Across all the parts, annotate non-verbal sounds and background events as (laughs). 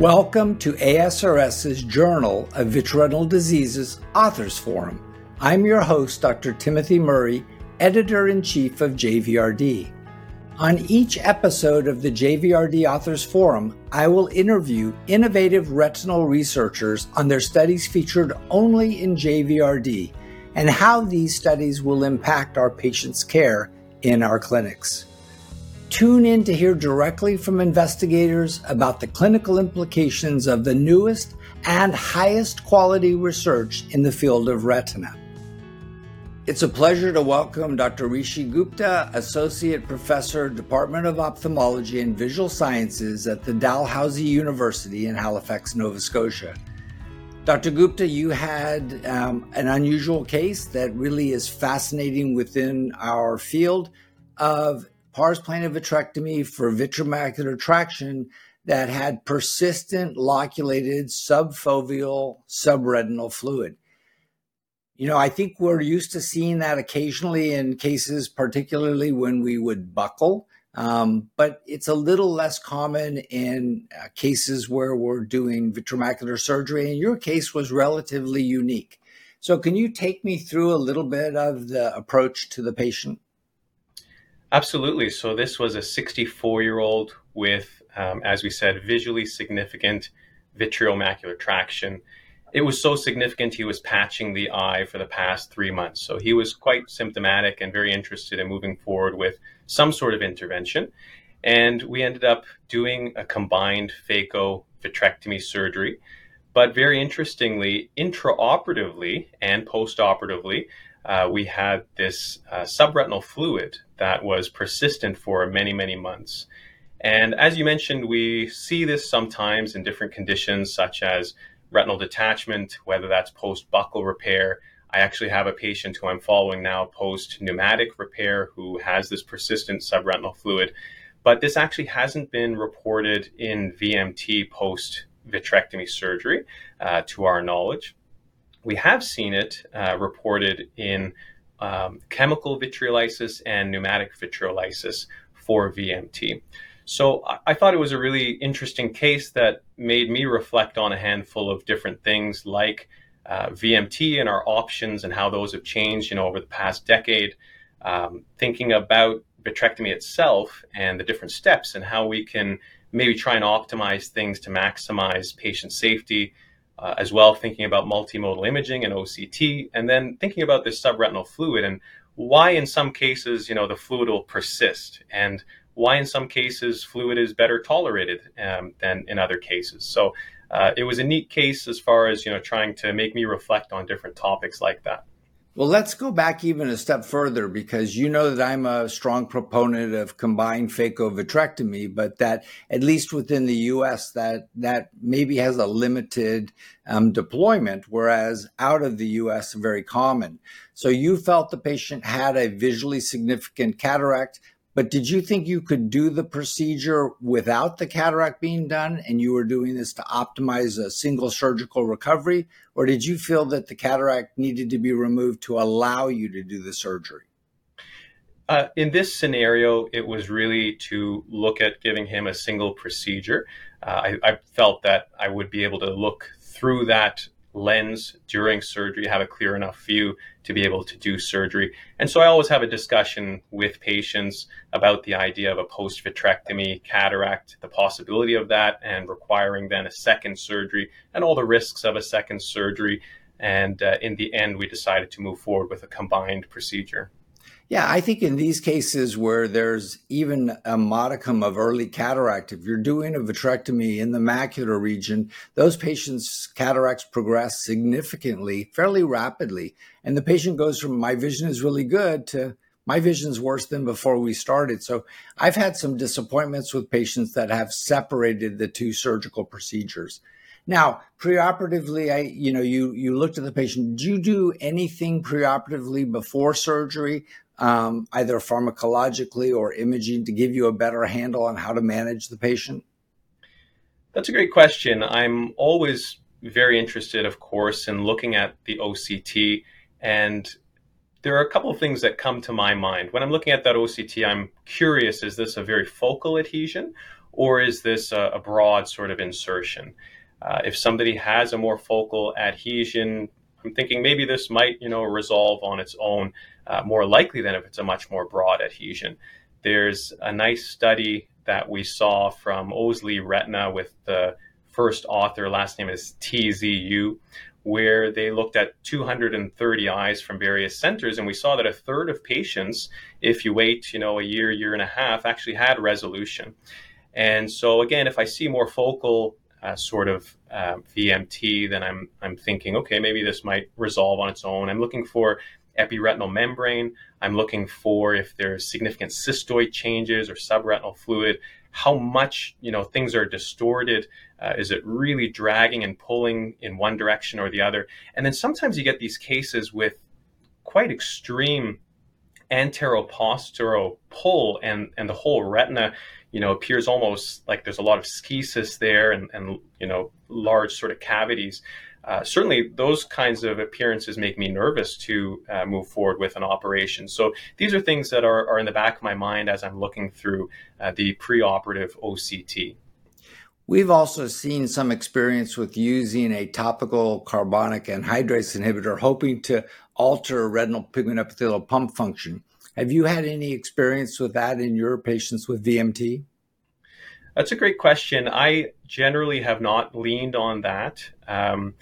Welcome to ASRS's Journal of Vitreoretinal Diseases Authors Forum. I'm your host, Dr. Timothy Murray, Editor in Chief of JVRD. On each episode of the JVRD Authors Forum, I will interview innovative retinal researchers on their studies featured only in JVRD and how these studies will impact our patients' care in our clinics. Tune in to hear directly from investigators about the clinical implications of the newest and highest quality research in the field of retina. It's a pleasure to welcome Dr. Rishi Gupta, Associate Professor, Department of Ophthalmology and Visual Sciences at the Dalhousie University in Halifax, Nova Scotia. Dr. Gupta, you had um, an unusual case that really is fascinating within our field of pars plana vitrectomy for vitreomacular traction that had persistent loculated subfoveal subretinal fluid you know, I think we're used to seeing that occasionally in cases, particularly when we would buckle. Um, but it's a little less common in uh, cases where we're doing vitreomacular surgery. And your case was relatively unique. So, can you take me through a little bit of the approach to the patient? Absolutely. So, this was a 64 year old with, um, as we said, visually significant vitreomacular traction it was so significant he was patching the eye for the past three months. So he was quite symptomatic and very interested in moving forward with some sort of intervention. And we ended up doing a combined phaco vitrectomy surgery. But very interestingly, intraoperatively and postoperatively, uh, we had this uh, subretinal fluid that was persistent for many, many months. And as you mentioned, we see this sometimes in different conditions such as retinal detachment, whether that's post buckle repair. I actually have a patient who I'm following now post pneumatic repair who has this persistent subretinal fluid. But this actually hasn't been reported in VMT post vitrectomy surgery, uh, to our knowledge. We have seen it uh, reported in um, chemical vitreolysis and pneumatic vitreolysis for VMT. So I thought it was a really interesting case that made me reflect on a handful of different things like uh, VMT and our options and how those have changed, you know, over the past decade. Um, thinking about vitrectomy itself and the different steps and how we can maybe try and optimize things to maximize patient safety, uh, as well thinking about multimodal imaging and OCT, and then thinking about this subretinal fluid and why in some cases, you know, the fluid will persist and why in some cases fluid is better tolerated um, than in other cases. So uh, it was a neat case as far as you know trying to make me reflect on different topics like that. Well, let's go back even a step further because you know that I'm a strong proponent of combined phaco-vitrectomy, but that at least within the U.S. that that maybe has a limited um, deployment, whereas out of the U.S. very common. So you felt the patient had a visually significant cataract, but did you think you could do the procedure without the cataract being done and you were doing this to optimize a single surgical recovery? Or did you feel that the cataract needed to be removed to allow you to do the surgery? Uh, in this scenario, it was really to look at giving him a single procedure. Uh, I, I, felt that I would be able to look through that lens during surgery, have a clear enough view to be able to do surgery. And so I always have a discussion with patients about the idea of a post vitrectomy cataract, the possibility of that, and requiring then a second surgery and all the risks of a second surgery. And uh, in the end, we decided to move forward with a combined procedure. Yeah, I think in these cases where there's even a modicum of early cataract, if you're doing a vitrectomy in the macular region, those patients' cataracts progress significantly, fairly rapidly. And the patient goes from my vision is really good to my vision's worse than before we started. So I've had some disappointments with patients that have separated the two surgical procedures. Now, preoperatively, I, you know, you you looked at the patient. Did you do anything preoperatively before surgery um, either pharmacologically or imaging to give you a better handle on how to manage the patient? That's a great question. I'm always very interested, of course, in looking at the OCT. And there are a couple of things that come to my mind. When I'm looking at that OCT, I'm curious is this a very focal adhesion or is this a, a broad sort of insertion? Uh, if somebody has a more focal adhesion, I'm thinking maybe this might, you know, resolve on its own uh, more likely than if it's a much more broad adhesion. There's a nice study that we saw from Ousley Retina with the first author, last name is TZU, where they looked at 230 eyes from various centers, and we saw that a third of patients, if you wait, you know, a year, year and a half, actually had resolution. And so again, if I see more focal uh, sort of uh, VMT, then I'm I'm thinking, okay, maybe this might resolve on its own. I'm looking for epiretinal membrane. I'm looking for if there's significant cystoid changes or subretinal fluid. How much you know things are distorted uh, is it really dragging and pulling in one direction or the other? And then sometimes you get these cases with quite extreme antero-postero pull, and and the whole retina, you know, appears almost like there's a lot of schisis there, and and you know, large sort of cavities. Uh, certainly, those kinds of appearances make me nervous to uh, move forward with an operation. So these are things that are, are in the back of my mind as I'm looking through uh, the preoperative OCT. We've also seen some experience with using a topical carbonic anhydrase inhibitor, hoping to alter retinal pigment epithelial pump function. Have you had any experience with that in your patients with VMT? That's a great question. I generally have not leaned on that. Um,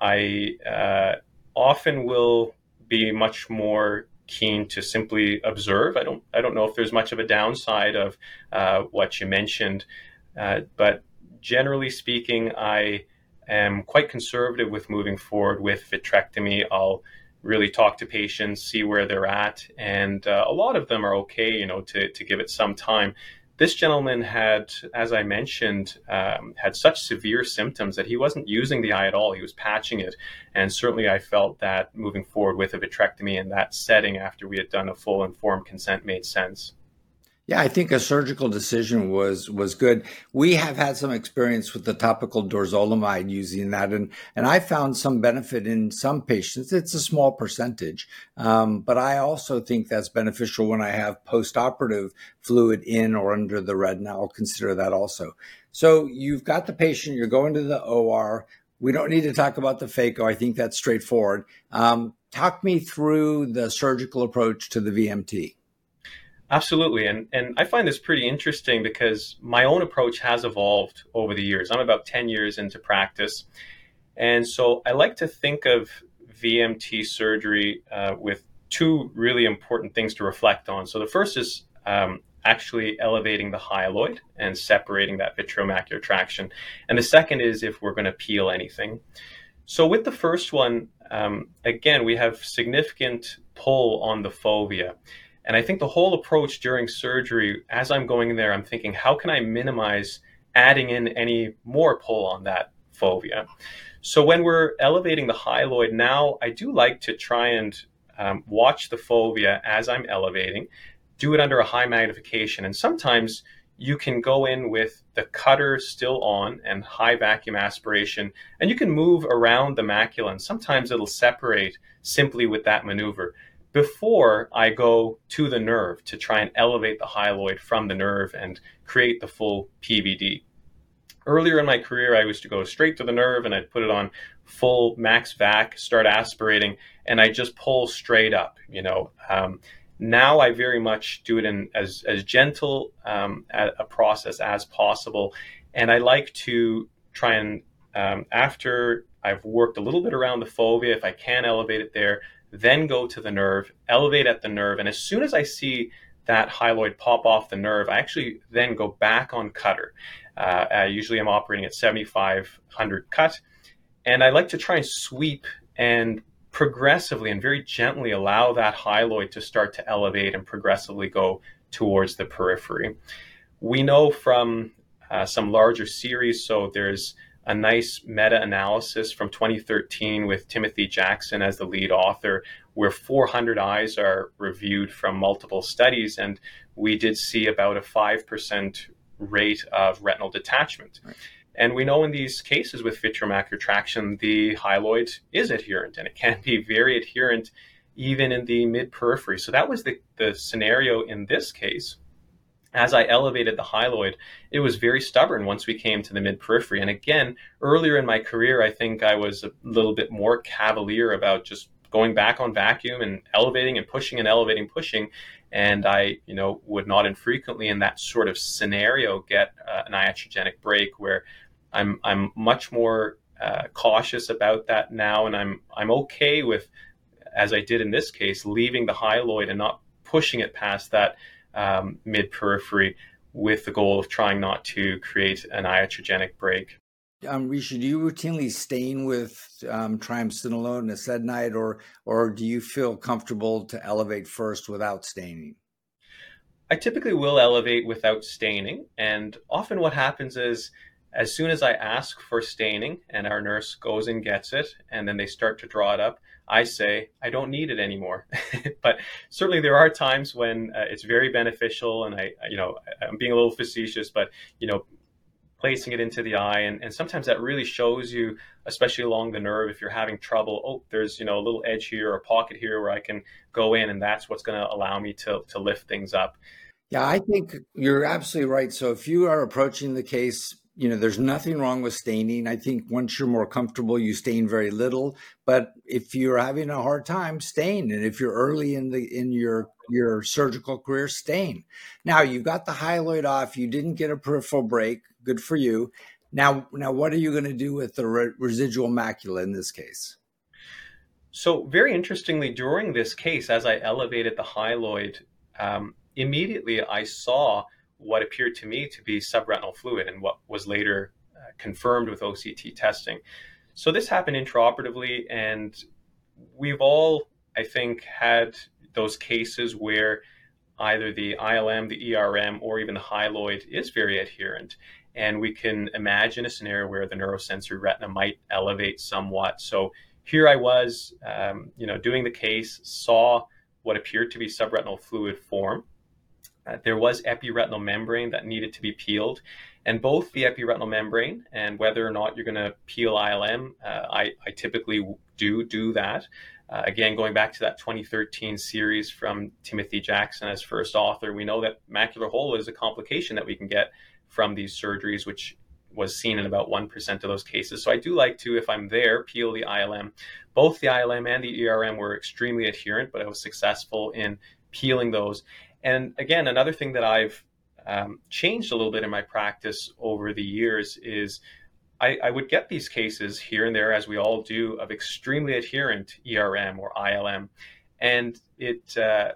I uh, often will be much more keen to simply observe. I don't. I don't know if there's much of a downside of uh, what you mentioned, uh, but generally speaking, I am quite conservative with moving forward with vitrectomy. I'll really talk to patients, see where they're at, and uh, a lot of them are okay, you know, to, to give it some time. This gentleman had, as I mentioned, um, had such severe symptoms that he wasn't using the eye at all. He was patching it. And certainly I felt that moving forward with a vitrectomy in that setting after we had done a full informed consent made sense. Yeah, I think a surgical decision was was good. We have had some experience with the topical dorzolamide using that, and and I found some benefit in some patients. It's a small percentage, um, but I also think that's beneficial when I have postoperative fluid in or under the retina. I'll consider that also. So you've got the patient. You're going to the OR. We don't need to talk about the phaco. I think that's straightforward. Um, talk me through the surgical approach to the VMT. Absolutely. And, and I find this pretty interesting because my own approach has evolved over the years. I'm about 10 years into practice. And so I like to think of VMT surgery uh, with two really important things to reflect on. So the first is um, actually elevating the hyaloid and separating that vitreomacular traction. And the second is if we're going to peel anything. So with the first one, um, again, we have significant pull on the fovea. And I think the whole approach during surgery, as I'm going in there, I'm thinking, how can I minimize adding in any more pull on that fovea? So when we're elevating the hyaloid now, I do like to try and um, watch the fovea as I'm elevating, do it under a high magnification. And sometimes you can go in with the cutter still on and high vacuum aspiration, and you can move around the macula. And sometimes it'll separate simply with that maneuver before I go to the nerve to try and elevate the hyaloid from the nerve and create the full PVD. Earlier in my career, I used to go straight to the nerve and I'd put it on full max vac, start aspirating, and I just pull straight up. You know, um, now I very much do it in as as gentle um, a, a, process as possible, and I like to try and um, after I've worked a little bit around the fovea, if I can elevate it there, then go to the nerve, elevate at the nerve, and as soon as I see that hyaloid pop off the nerve, I actually then go back on cutter. Uh, usually I'm operating at 7500 cut, and I like to try and sweep and progressively and very gently allow that hyaloid to start to elevate and progressively go towards the periphery. We know from uh, some larger series, so there's a nice meta analysis from 2013 with Timothy Jackson as the lead author, where 400 eyes are reviewed from multiple studies. And we did see about a 5% rate of retinal detachment. Right. And we know in these cases with vitreomacular traction, the hyaloid is adherent and it can be very adherent even in the mid periphery. So that was the, the scenario in this case. As I elevated the hyaloid, it was very stubborn once we came to the mid periphery. And again, earlier in my career, I think I was a little bit more cavalier about just going back on vacuum and elevating and pushing and elevating, pushing. And I, you know, would not infrequently in that sort of scenario get uh, an iatrogenic break where I'm, I'm much more uh, cautious about that now. And I'm, I'm okay with, as I did in this case, leaving the hyaloid and not pushing it past that um, mid periphery with the goal of trying not to create an iatrogenic break. Um, Rishi, do you routinely stain with um, triamcinolone, acetonide, or or do you feel comfortable to elevate first without staining? I typically will elevate without staining, and often what happens is as soon as I ask for staining and our nurse goes and gets it, and then they start to draw it up, I say, I don't need it anymore. (laughs) but certainly there are times when uh, it's very beneficial. And I, you know, I'm being a little facetious, but, you know, placing it into the eye. And, and sometimes that really shows you, especially along the nerve, if you're having trouble, oh, there's, you know, a little edge here or a pocket here where I can go in and that's what's going to allow me to, to lift things up. Yeah, I think you're absolutely right. So if you are approaching the case you know, there's nothing wrong with staining. I think once you're more comfortable, you stain very little. But if you're having a hard time, stain. And if you're early in the in your your surgical career, stain. Now you've got the hyaloid off. You didn't get a peripheral break. Good for you. Now, now, what are you going to do with the re- residual macula in this case? So, very interestingly, during this case, as I elevated the hyaloid, um, immediately I saw what appeared to me to be subretinal fluid and what was later uh, confirmed with OCT testing. So this happened intraoperatively, and we've all, I think, had those cases where either the ILM, the ERM, or even the hyaloid is very adherent. And we can imagine a scenario where the neurosensory retina might elevate somewhat. So here I was, um, you know, doing the case, saw what appeared to be subretinal fluid form uh, there was epiretinal membrane that needed to be peeled. And both the epiretinal membrane and whether or not you're going to peel ILM, uh, I, I, typically do do that. Uh, again, going back to that 2013 series from Timothy Jackson as first author, we know that macular hole is a complication that we can get from these surgeries, which was seen in about 1% of those cases. So I do like to, if I'm there, peel the ILM. Both the ILM and the ERM were extremely adherent, but I was successful in peeling those. And again, another thing that I've um, changed a little bit in my practice over the years is I, I, would get these cases here and there, as we all do, of extremely adherent ERM or ILM. And it uh,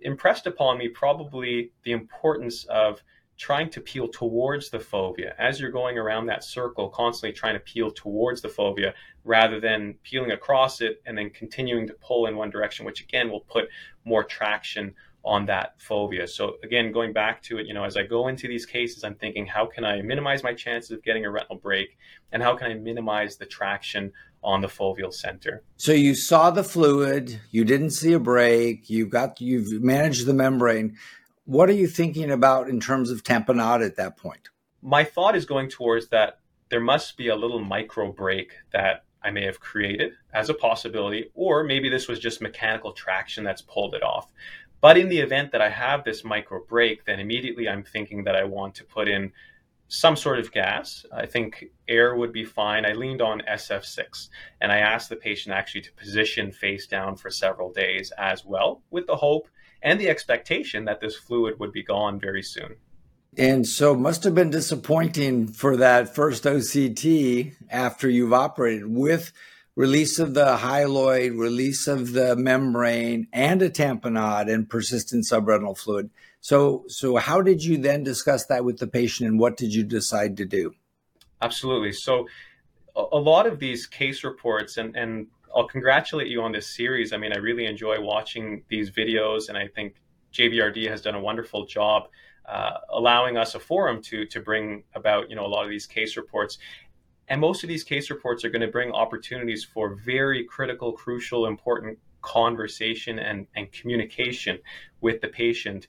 impressed upon me probably the importance of trying to peel towards the fovea as you're going around that circle, constantly trying to peel towards the fovea rather than peeling across it and then continuing to pull in one direction, which again will put more traction on that fovea. So again, going back to it, you know, as I go into these cases, I'm thinking, how can I minimize my chances of getting a retinal break, and how can I minimize the traction on the foveal center? So you saw the fluid, you didn't see a break, you got you've managed the membrane. What are you thinking about in terms of tamponade at that point? My thought is going towards that there must be a little micro break that I may have created as a possibility, or maybe this was just mechanical traction that's pulled it off. But in the event that I have this micro break, then immediately I'm thinking that I want to put in some sort of gas. I think air would be fine. I leaned on SF6 and I asked the patient actually to position face down for several days as well, with the hope and the expectation that this fluid would be gone very soon. And so must have been disappointing for that first OCT after you've operated with release of the hyaloid, release of the membrane, and a tamponade and persistent subretinal fluid. So, so how did you then discuss that with the patient, and what did you decide to do? Absolutely. So, a lot of these case reports, and and I'll congratulate you on this series. I mean, I really enjoy watching these videos, and I think JVRD has done a wonderful job uh, allowing us a forum to to bring about you know a lot of these case reports. And most of these case reports are going to bring opportunities for very critical, crucial, important conversation and, and communication with the patient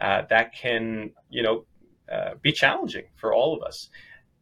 uh, that can, you know, uh, be challenging for all of us.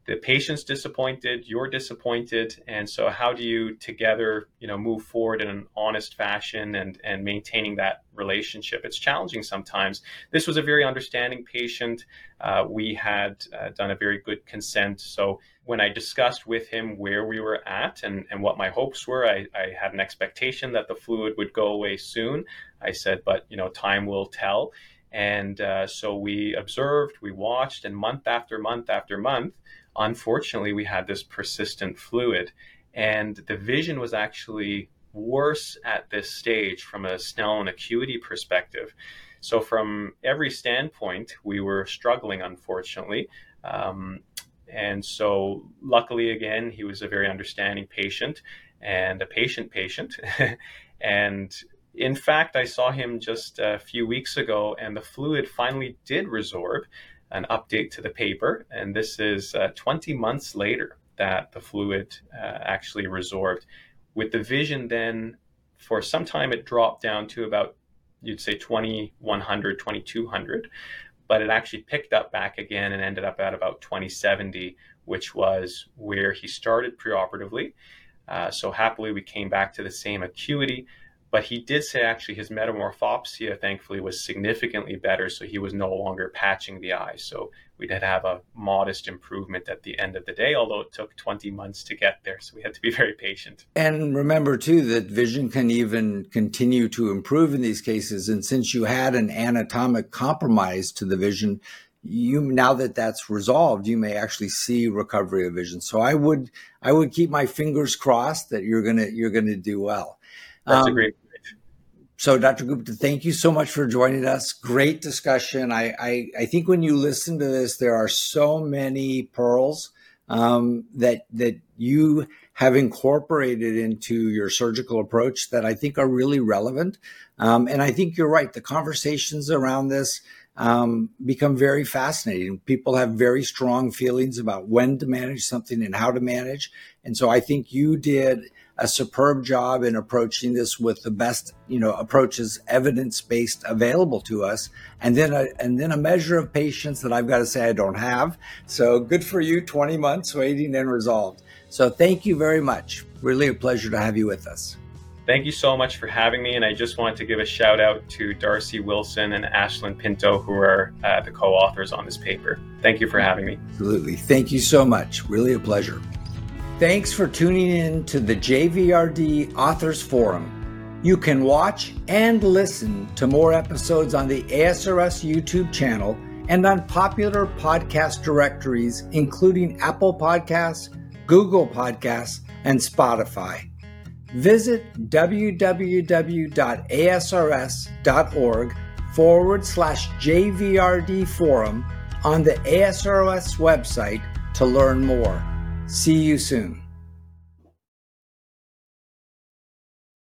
The patient's disappointed, you're disappointed, and so how do you together, you know, move forward in an honest fashion and and maintaining that relationship? It's challenging sometimes. This was a very understanding patient. Uh, we had uh, done a very good consent, so when I discussed with him where we were at and, and what my hopes were, I, I had an expectation that the fluid would go away soon. I said, but you know, time will tell. And uh, so we observed, we watched, and month after month after month, unfortunately, we had this persistent fluid. And the vision was actually worse at this stage from a Snellen acuity perspective. So, from every standpoint, we were struggling, unfortunately. Um, and so, luckily, again, he was a very understanding patient and a patient patient. (laughs) and in fact, I saw him just a few weeks ago, and the fluid finally did resorb an update to the paper, and this is uh, 20 months later that the fluid uh, actually resorbed. With the vision, then for some time it dropped down to about, you'd say 2100, 2200, but it actually picked up back again and ended up at about 2070, which was where he started preoperatively. Uh, so happily, we came back to the same acuity. But he did say actually his metamorphopsia, thankfully, was significantly better. So he was no longer patching the eye. So we did have a modest improvement at the end of the day, although it took 20 months to get there. So we had to be (laughs) very patient. And remember, too, that vision can even continue to improve in these cases. And since you had an anatomic compromise to the vision, you now that that's resolved you may actually see recovery of vision so i would i would keep my fingers crossed that you're gonna you're gonna do well that's um, a great so, Dr. Gupta, thank you so much for joining us. Great discussion. I, I, I think when you listen to this, there are so many pearls um, that that you have incorporated into your surgical approach that I think are really relevant. Um, and I think you're right. The conversations around this um, become very fascinating. People have very strong feelings about when to manage something and how to manage. And so I think you did a superb job in approaching this with the best, you know, approaches evidence based available to us, and then a and then a measure of patience that I've got to say I don't have. So good for you, twenty months waiting and resolved. So thank you very much. Really a pleasure to have you with us. Thank you so much for having me. And I just want to give a shout out to Darcy Wilson and Ashlyn Pinto, who are uh, the co authors on this paper. Thank you for having me. Absolutely. Thank you so much. Really a pleasure. Thanks for tuning in to the JVRD Authors Forum. You can watch and listen to more episodes on the ASRS YouTube channel and on popular podcast directories, including Apple Podcasts, Google Podcasts, and Spotify. Visit www.asrs.org forward slash JVRD forum on the ASRS website to learn more. See you soon.